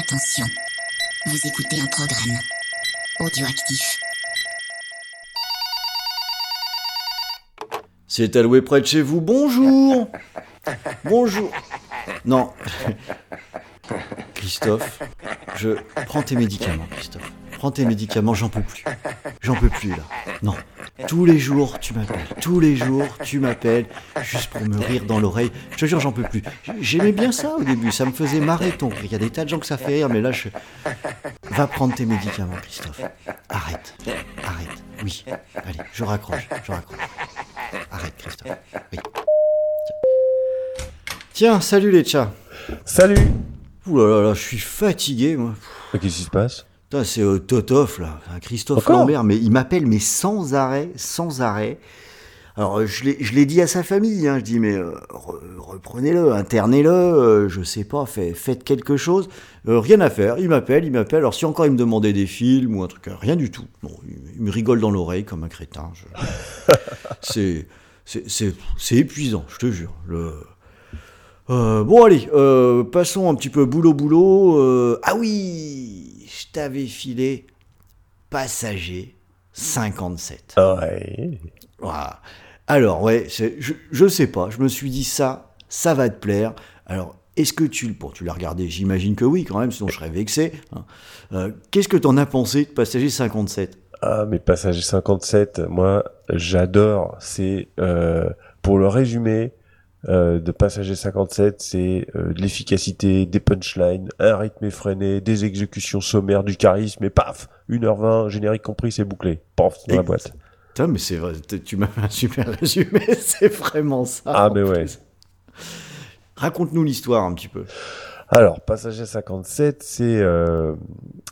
Attention, vous écoutez un programme audioactif. C'est alloué près de chez vous. Bonjour. Bonjour. Non. Christophe, je prends tes médicaments, Christophe. Prends tes médicaments, j'en peux plus. J'en peux plus là. Non. Tous les jours, tu m'appelles. Tous les jours, tu m'appelles juste pour me rire dans l'oreille. Je te jure, j'en peux plus. J'aimais bien ça au début. Ça me faisait marrer ton rire. Il y a des tas de gens que ça fait rire, mais là, je. Va prendre tes médicaments, Christophe. Arrête. Arrête. Oui. Allez, je raccroche. Je raccroche. Arrête, Christophe. Oui. Tiens, salut les chats. Salut Ouh là là là, je suis fatigué, moi. Qu'est-ce qui se passe? C'est euh, Totof, là. Enfin, Christophe Encore Lambert, mais il m'appelle, mais sans arrêt, sans arrêt. Alors, euh, je l'ai dit à sa famille, hein, je dis, mais euh, re- reprenez-le, internez-le, euh, je sais pas, fait- faites quelque chose. Euh, rien à faire, il m'appelle, il m'appelle. Alors, si encore il me demandait des films ou un truc, rien du tout. Non, il, il me rigole dans l'oreille comme un crétin. je- c'est, épuisant, je te jure. Le... Bon, allez, passons un petit peu boulot, boulot. Euh, ah oui, je t'avais filé passager 57. Ouais. Voilà. Alors, ouais, je, je sais pas, je me suis dit ça, ça va te plaire. Alors, est-ce que tu. Bon, tu l'as regardé, j'imagine que oui, quand même, sinon je serais vexé. hein. Euh, Qu'est-ce que t'en as pensé de passager 57 Ah, mais Passager 57, moi, j'adore. C'est, euh, pour le résumé, euh, de Passager 57, c'est euh, de l'efficacité, des punchlines, un rythme effréné, des exécutions sommaires, du charisme, et paf 1h20, générique compris, c'est bouclé. Paf, dans la boîte. Putain, mais c'est vrai, tu m'as fait un super résumé, c'est vraiment ça. Ah, mais ouais. Raconte-nous l'histoire un petit peu. Alors, Passager 57, c'est euh,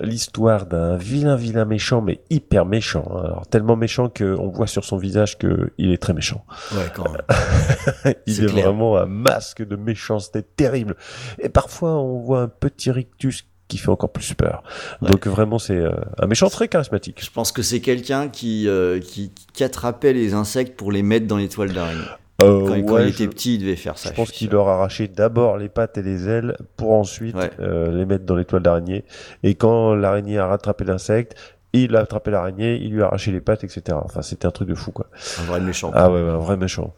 l'histoire d'un vilain, vilain méchant, mais hyper méchant. hein. Alors, tellement méchant qu'on voit sur son visage qu'il est très méchant. Ouais, quand même. Il est vraiment un masque de méchanceté terrible. Et parfois, on voit un petit rictus qui fait encore plus peur. Ouais. Donc vraiment, c'est euh, un méchant très charismatique. Je pense que c'est quelqu'un qui, euh, qui, qui attrapait les insectes pour les mettre dans les toiles d'araignée. Euh, Quand, il je, était petit, il devait faire ça. je pense qu'il leur arrachait d'abord les pattes et les ailes pour ensuite Ouais. euh, les mettre dans les toiles d'araignée. Et quand l'araignée a rattrapé l'insecte, il a attrapé l'araignée, il lui a arraché les pattes, etc. Enfin, c'était un truc de fou, quoi. Un vrai méchant. Ah ouais, ouais, un vrai méchant.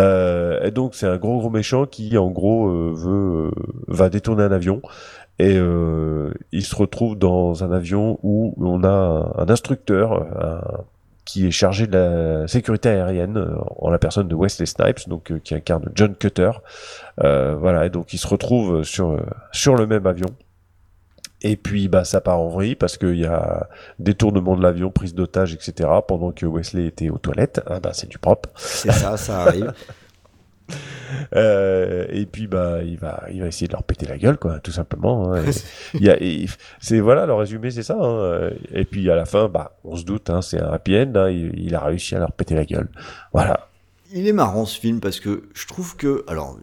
Euh, et donc c'est un gros gros méchant qui en gros euh, veut euh, va détourner un avion et euh, il se retrouve dans un avion où on a un, un instructeur un- qui est chargé de la sécurité aérienne euh, en la personne de Wesley Snipes donc euh, qui incarne John Cutter. Euh, voilà et donc il se retrouve sur sur le même avion. Et puis bah ça part en vrille parce qu'il y a détournement de l'avion, prise d'otage, etc. Pendant que Wesley était aux toilettes, ah bah c'est du propre. C'est ça, ça arrive. Euh, et puis bah il va il va essayer de leur péter la gueule quoi tout simplement hein. Et il y a et c'est voilà le résumé c'est ça hein. et puis à la fin bah on se doute hein, c'est un happy end il, il a réussi à leur péter la gueule voilà Il est marrant ce film parce que je trouve que. Alors,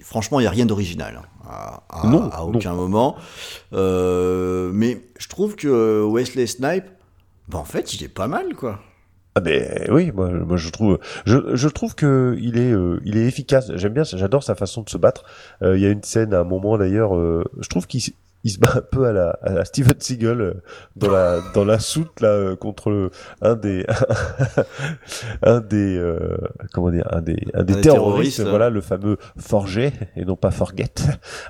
franchement, il n'y a rien d'original hein, à, à- Non, à non. aucun moment. Euh, mais je trouve que Wesley Snipe, bah, en fait, il est pas mal, quoi. Ah mais oui moi, je trouve je, trouve que il est euh, il est efficace. J'aime bien j'adore sa façon de se battre. Euh, il y a une scène à un moment d'ailleurs euh, je trouve qu'il il se bat un peu à la, à la Steven Seagal euh, dans la dans la soute là euh, contre le- un des un des euh, comment dire un des un des des terroristes, terroristes, voilà le fameux forger et non pas forget.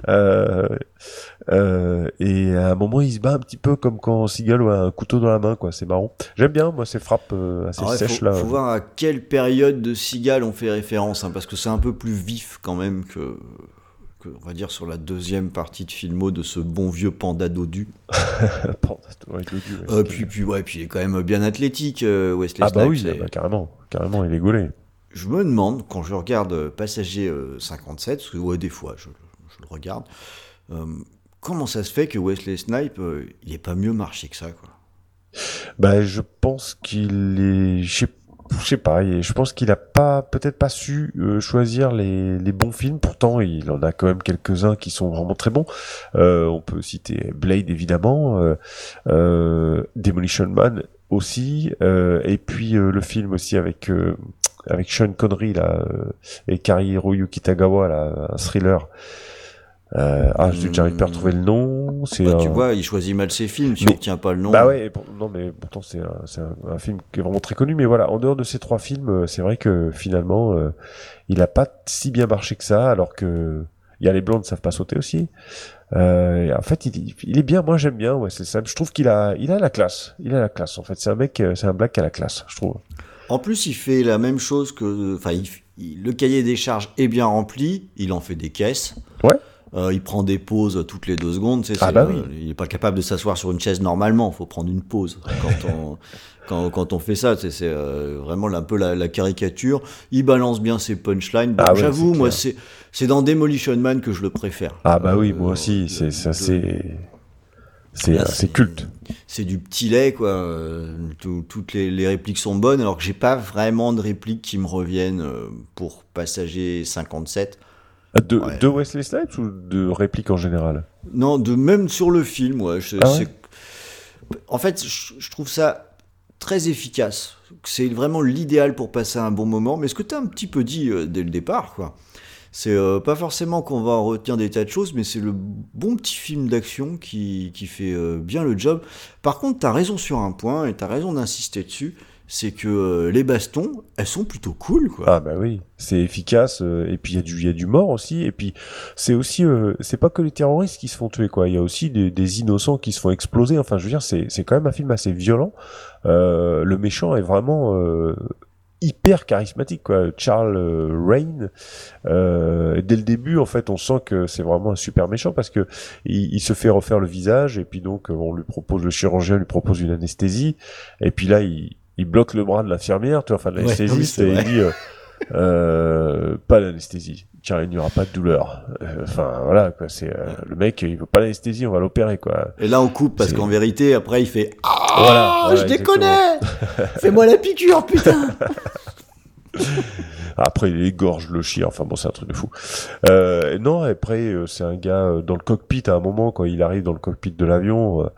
Euh, euh, et à un moment il se bat un petit peu comme quand Seagal a un couteau dans la main quoi. C'est marrant. J'aime bien moi ces frappes euh, assez Alors, il sèches faut, là. faut voir à quelle période de Seagal on fait référence, hein, parce que c'est un peu plus vif quand même que, on va dire, sur la deuxième partie de filmo de ce bon vieux panda dodu. Pardon, ouais, dis, ouais, Euh, puis, puis, ouais, puis il est quand même bien athlétique, euh, Wesley ah bah Snipes, oui ah bah, carrément carrément il est gaulé Je me demande, quand je regarde euh, Passager euh, 57, parce que ouais, des fois je, je le regarde, euh, comment ça se fait que Wesley Snipe, euh, il est pas mieux marché que ça, quoi? Bah, je pense qu'il est, je sais, je sais pas, je pense qu'il a pas, peut-être pas su euh, choisir les, les bons films. Pourtant, il en a quand même quelques-uns qui sont vraiment très bons. Euh, on peut citer Blade évidemment, euh, euh, Demolition Man aussi, euh, et puis euh, le film aussi avec avec Sean Connery là et Kari Hiroyuki Tagawa là, un thriller. Euh, ah, j'arrive pas à retrouver le nom. C'est Bah, un- Tu vois, il choisit mal ses films si Mais- on retient pas le nom. Bah ouais, pour- non mais pourtant c'est un, un, un film qui est vraiment très connu. Mais voilà, en dehors de ces trois films, euh, c'est vrai que finalement, euh, il a pas si bien marché que ça, alors que il y a les blondes savent pas sauter aussi. Euh, en fait, il, il est bien. Moi, j'aime bien. Ouais, c'est ça. Je trouve qu'il a, il a la classe. Il a la classe. En fait, c'est un mec, euh, c'est un black qui a la classe, je trouve. En plus, il fait la même chose que. Enfin, le cahier des charges est bien rempli, il en fait des caisses. Ouais. Euh, il prend des pauses toutes les deux secondes. tu sais, Ah bah euh, oui. Il n'est pas capable de s'asseoir sur une chaise normalement. Il faut prendre une pause quand on, quand, quand on fait ça. tu sais, C'est euh, vraiment un peu la, la caricature. Il balance bien ses punchlines. Bon, Ah J'avoue, c'est moi, c'est, dans Demolition Man que je le préfère. Ah bah oui, Euh, moi aussi. C'est, ça, c'est, c'est, euh, culte. c'est du petit lait, quoi. Euh, tout- toutes les, les répliques sont bonnes, alors que j'ai pas vraiment de répliques qui me reviennent euh, pour Passager 57. De, Ouais. de Wesley Snipes ou de répliques en général Non, de même sur le film, ouais. je- Ah ouais En fait, je, je trouve ça très efficace. C'est vraiment l'idéal pour passer un bon moment. Mais ce que tu as un petit peu dit euh, dès le départ, quoi. C'est euh, pas forcément qu'on va en retenir des tas de choses, mais c'est le bon petit film d'action qui, qui fait euh, bien le job. Par contre, tu as raison sur un point, et tu as raison d'insister dessus, c'est que euh, les bastons, elles sont plutôt cool, quoi. Ah bah oui, c'est efficace euh, et puis il y a du y a du mort aussi et puis c'est aussi euh, c'est pas que les terroristes qui se font tuer quoi, il y a aussi des, des innocents qui se font exploser. Enfin je veux dire c'est quand même un film assez violent. Euh, le méchant est vraiment euh, hyper charismatique quoi. Charles euh, Rain euh, dès le début en fait on sent que c'est vraiment un super méchant parce que il, il se fait refaire le visage et puis donc on lui propose le chirurgien lui propose une anesthésie et puis là il il bloque le bras de l'infirmière, tu vois, enfin de Ouais, l'anesthésiste, et il dit euh, euh, pas l'anesthésie, car il n'y aura pas de douleur. Euh, Enfin voilà, quoi, c'est euh, le mec, il veut pas l'anesthésie, on va l'opérer, quoi. Et là, on coupe parce qu'en vérité, après, il fait Ah, Voilà, voilà, je déconne Fais-moi la piqûre, putain Après, il égorge le chien. Enfin bon, c'est un truc de fou. Euh, non, après, euh, c'est un gars euh, dans le cockpit à un moment quand il arrive dans le cockpit de l'avion. euh,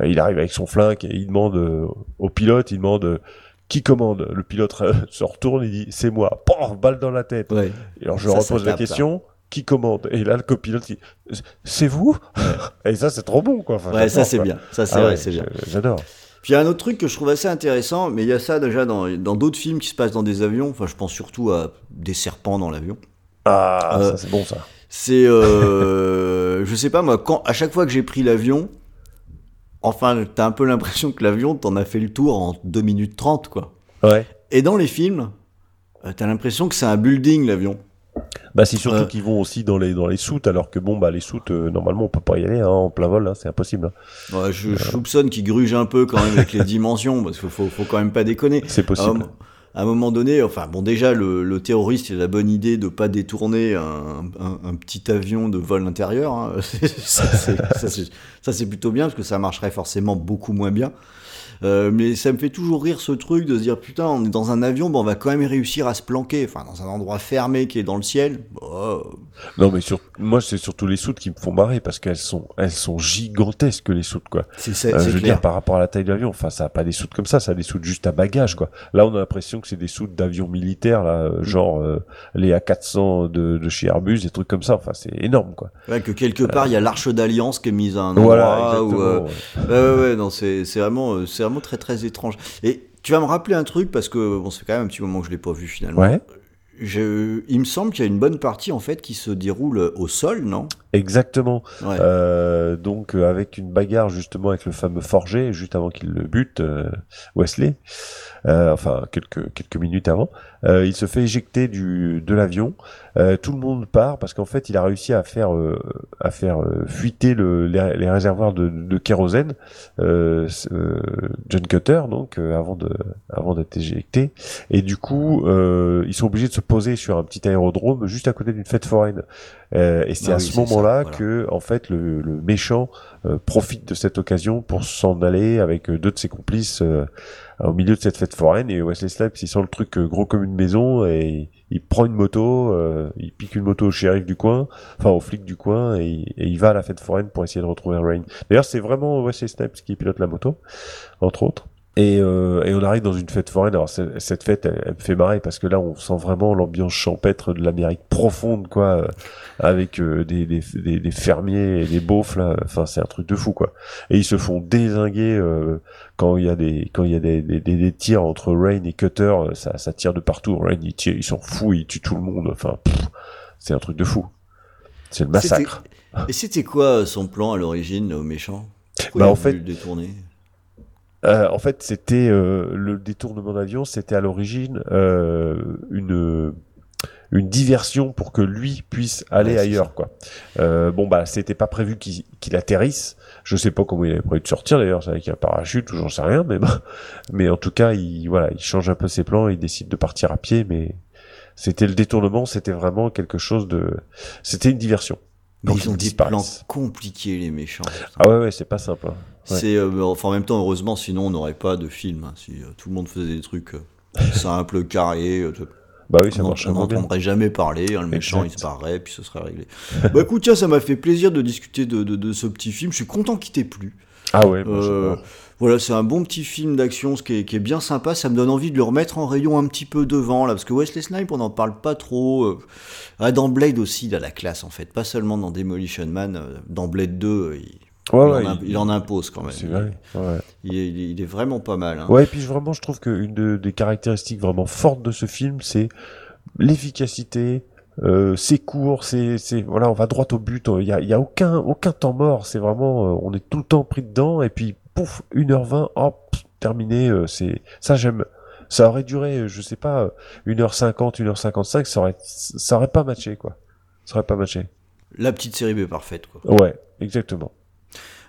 euh, il arrive avec son flingue et il demande euh, au pilote, il demande qui commande? Le pilote se retourne, il dit c'est moi. Pof, balle dans la tête. Ouais. Et alors je Ça, repose ça la question. Qui commande? Et là, le copilote dit c'est vous? Et ça, c'est trop bon, quoi. Enfin, Ouais, ça c'est bien. Ça c'est Ah vrai, c'est bien. J'adore. Puis il y a un autre truc que je trouve assez intéressant, mais il y a ça déjà dans d'autres films qui se passent dans des avions. Enfin, je pense surtout à des serpents dans l'avion. Ah, Euh, c'est bon, ça. C'est, euh, je sais pas moi, quand à chaque fois que j'ai pris l'avion, enfin, t'as un peu l'impression que l'avion t'en a fait le tour en 2 minutes 30 quoi. Ouais. Et dans les films, euh, t'as l'impression que c'est un building l'avion. Bah c'est surtout Euh. qu'ils vont aussi dans les dans les soutes alors que bon bah les soutes euh, normalement on peut pas y aller hein, en plein vol hein, c'est impossible. hein. Ouais, je, je soupçonne qu'il gruge un peu quand même avec les dimensions, parce qu'il faut, faut quand même pas déconner. C'est possible. À un- à un moment donné, enfin bon déjà le, le terroriste il a la bonne idée de pas détourner un, un- un petit avion de vol intérieur. hein. ça, c'est plutôt bien parce que ça marcherait forcément beaucoup moins bien. Euh, mais ça me fait toujours rire ce truc de se dire putain on est dans un avion, bon, on va quand même réussir à se planquer, enfin dans un endroit fermé qui est dans le ciel. Bon, Non mais sur moi c'est surtout les soutes qui me font marrer parce qu'elles sont elles sont gigantesques les soutes quoi. c'est c'est- Euh, je veux clair. dire par rapport à la taille de l'avion, enfin ça a pas des soutes comme ça, ça a des soutes juste à bagages quoi. Là on a l'impression que c'est des soutes d'avions militaires là, genre euh, les A400 de, de chez Airbus, des trucs comme ça. Enfin c'est énorme quoi. Ouais, que quelque part il y a l'arche d'alliance qui est mise à un Voilà endroit où, exactement. euh, ouais. Ouais, ouais, ouais, non, c'est c'est vraiment, euh, c'est vraiment très, très étrange. Et tu vas me rappeler un truc parce que bon, c'est quand même un petit moment que je l'ai pas vu finalement. Ouais, Je, il me semble qu'il y a une bonne partie en fait qui se déroule au sol, non? Exactement. Ouais. Euh, donc euh, avec une bagarre justement avec le fameux forgé juste avant qu'il le bute euh, Wesley euh, enfin quelques quelques minutes avant euh, il se fait éjecter du de l'avion Euh, tout le monde part parce qu'en fait il a réussi à faire euh, à faire euh, fuiter le, les, les réservoirs de, de kérosène John Cutter donc euh, avant de avant d'être éjecté et du coup euh, ils sont obligés de se poser sur un petit aérodrome juste à côté d'une fête foraine Euh, et c'est Ah à oui, ce moment-là voilà. que en fait le, le méchant euh, profite de cette occasion pour s'en aller avec euh, deux de ses complices euh, au milieu de cette fête foraine. Et Wesley Snipes il sent le truc gros comme une maison et il prend une moto euh, il pique une moto au shérif du coin enfin au flic du coin et, et il va à la fête foraine pour essayer de retrouver Rain d'ailleurs c'est vraiment Wesley Snipes qui pilote la moto entre autres Et, euh, et on arrive dans une fête foraine. Alors cette fête, elle, elle me fait marrer parce que là, on sent vraiment l'ambiance champêtre de l'Amérique profonde, quoi, euh, avec euh, des, des, des, des fermiers et des beaufs là. Enfin, c'est un truc de fou, quoi. Et ils se font désinguer quand il y a des quand il y a des, tirs entre Rain et Cutter. Ça, ça tire de partout. Rain, il tire, il s'en fout, il tue tout le monde. Enfin, c'est un truc de fou. C'est le massacre. Et c'était quoi son plan à l'origine, au méchant? Pourquoi Bah, en fait- détourner Euh, en fait, c'était euh, le détournement d'avion, c'était à l'origine euh, une une diversion pour que lui puisse aller Ouais, ailleurs, quoi. Euh, bon bah, c'était pas prévu qu'il atterrisse. Je sais pas comment il avait prévu de sortir d'ailleurs, c'est avec un parachute ou j'en sais rien, mais bon. mais en tout cas, il voilà, il change un peu ses plans, il décide de partir à pied, mais c'était le détournement, c'était vraiment quelque chose de, c'était une diversion. Mais Donc, ils ont des plans compliqués, les méchants. Ah ouais ouais, c'est pas simple. hein. Ouais. C'est, euh, enfin, en même temps, heureusement, sinon on n'aurait pas de film. hein, si euh, tout le monde faisait des trucs euh, simples, carrés, Bah oui, ça on marche n'en vraiment bien. entendrait jamais parler. hein, le méchant, Exact. il se barrerait, puis ce serait réglé. bah écoute, tiens, ça m'a fait plaisir de discuter de, de- de ce petit film. Je suis content qu'il t'ait plu. Ah ouais. Voilà, c'est un bon petit film d'action, ce qui est, qui est bien sympa. Ça me donne envie de le remettre en rayon un petit peu devant, là, parce que Wesley Snipes, on n'en parle pas trop. euh. Ah, dans Blade aussi, il a la classe, en fait. Pas seulement dans Demolition Man. euh, Dans Blade 2, euh, il, Ouais, il ouais, en, imp- il en impose quand même. C'est vrai. Ouais. Il est, il vraiment pas mal. hein. Ouais, et puis vraiment, je trouve qu'une de- des caractéristiques vraiment fortes de ce film, c'est l'efficacité. Euh, c'est court, c'est, c'est, voilà, on va droit au but. Il y a, y a aucun, aucun temps mort. C'est vraiment, euh, on est tout le temps pris dedans. Et puis, pouf, 1h20, hop, terminé. euh, c'est, ça j'aime. Ça aurait duré, euh, je sais pas, euh, 1h50, 1h55, ça aurait, ça aurait pas matché, quoi. Ça aurait pas matché. La petite série B parfaite, quoi. Ouais, exactement.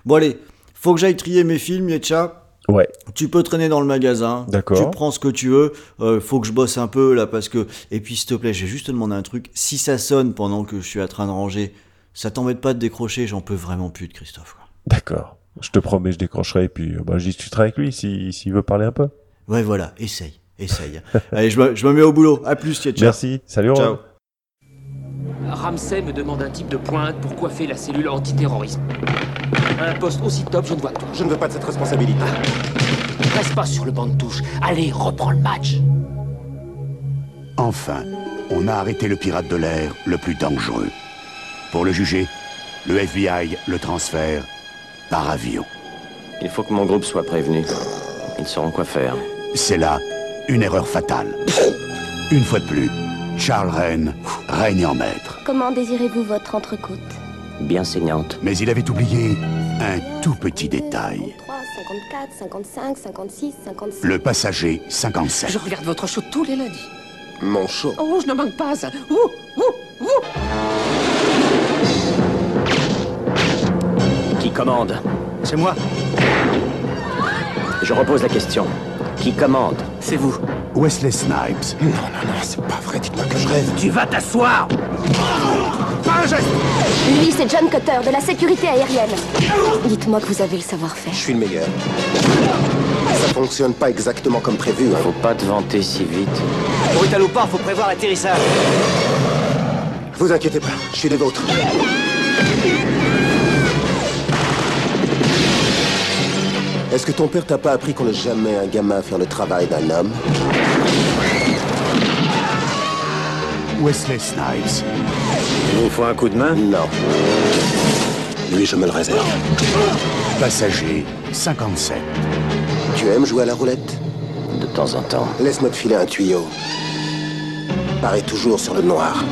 Bon, allez, faut que j'aille trier mes films, Yetcha. Ouais, Tu peux traîner dans le magasin. D'accord. Tu prends ce que tu veux. Euh, faut que je bosse un peu là parce que. Et puis s'il te plaît, j'ai juste te demander un truc. Si ça sonne pendant que je suis en train de ranger, ça t'embête pas de décrocher. J'en peux vraiment plus de Christophe. quoi. d'accord. Je te promets, je décrocherai et puis, euh, bah, je discuterai avec lui si, s'il veut parler un peu. Ouais, voilà. Essaye, essaye. allez, je me, je me mets au boulot. À plus, Yetcha. Merci. Salut, Ciao. Ramsey me demande un type de pointe pour coiffer la cellule antiterrorisme? Un poste aussi top, je ne vois. Je ne veux pas de cette responsabilité. Reste pas sur le banc de touche. Allez, reprends le match. Enfin, on a arrêté le pirate de l'air le plus dangereux. Pour le juger, le FBI le transfère par avion. Il faut que mon groupe soit prévenu. Ils sauront quoi faire. C'est là une erreur fatale. Une fois de plus, Charles Rennes règne en maître. Comment désirez-vous votre entrecôte? Bien saignante. Mais il avait oublié un tout petit détail. 53, 54, 55, 56, 56. Le passager 57. Je regarde votre show tous les lundis. Mon show Oh, je ne manque pas ça. Ouh, ouh, ouh. Commande C'est moi. Je repose la question. Qui commande? C'est vous. Wesley Snipes. Non, non, non, c'est pas vrai, dites-moi que je rêve. Tu vas t'asseoir. Lui, c'est John Cutter, de la sécurité aérienne. Dites-moi que vous avez le savoir-faire. Je suis le meilleur. Ça fonctionne pas exactement comme prévu. hein. Faut pas te vanter si vite. Brutal ou pas, faut prévoir l'atterrissage. Vous inquiétez pas, je suis des vôtres. Est-ce que ton père t'a pas appris qu'on laisse jamais un gamin faire le travail d'un homme Wesley Snipes. Il vous faut un coup de main Non. Lui, je me le réserve. Passager 57. Tu aimes jouer à la roulette De temps en temps. Laisse-moi te filer un tuyau. Parais toujours sur le noir.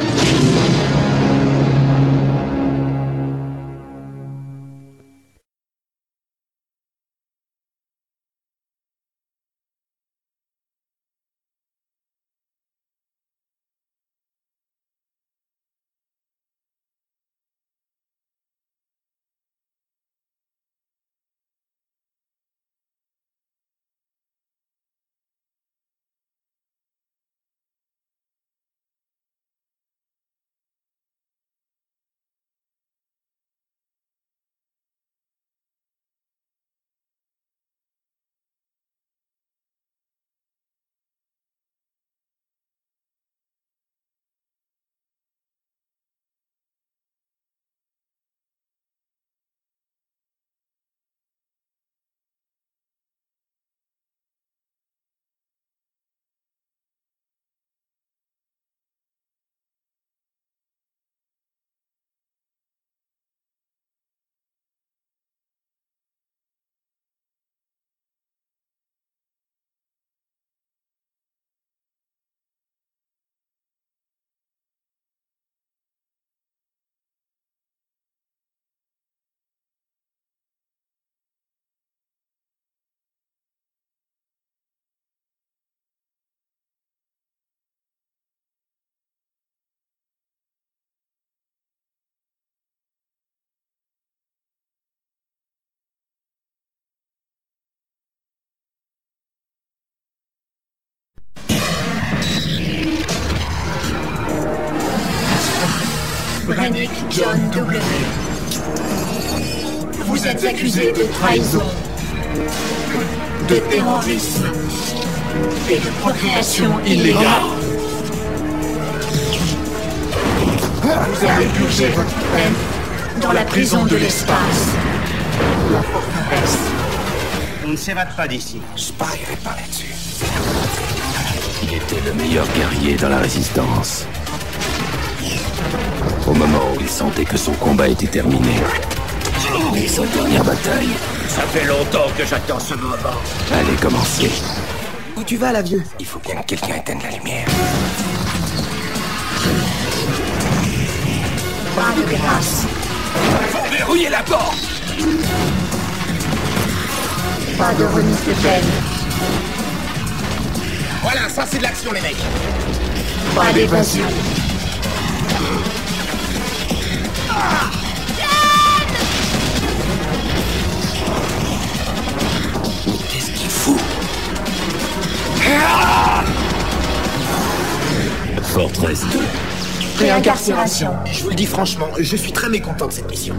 Dominic John W. Vous êtes accusé de trahison, de terrorisme et de procréation illégale. Vous avez purgé votre peine dans la prison de l'espace. La forteresse. On ne s'évade pas d'ici. Je parierai pas là-dessus. Il était le meilleur guerrier dans la résistance. Au moment où il sentait que son combat était terminé. Et sa dernière bataille Ça fait longtemps que j'attends ce moment. allait commencer. Où tu vas, la vieux? Il faut bien que quelqu'un éteigne la lumière. Pas de grâce. Faut verrouiller la porte Pas de remise de peine. Voilà, ça c'est de l'action, les mecs. Pas d'évasion. Qu'est-ce qu'il fout Fortress 2. Réincarcération. Je vous le dis franchement, je suis très mécontent de cette mission.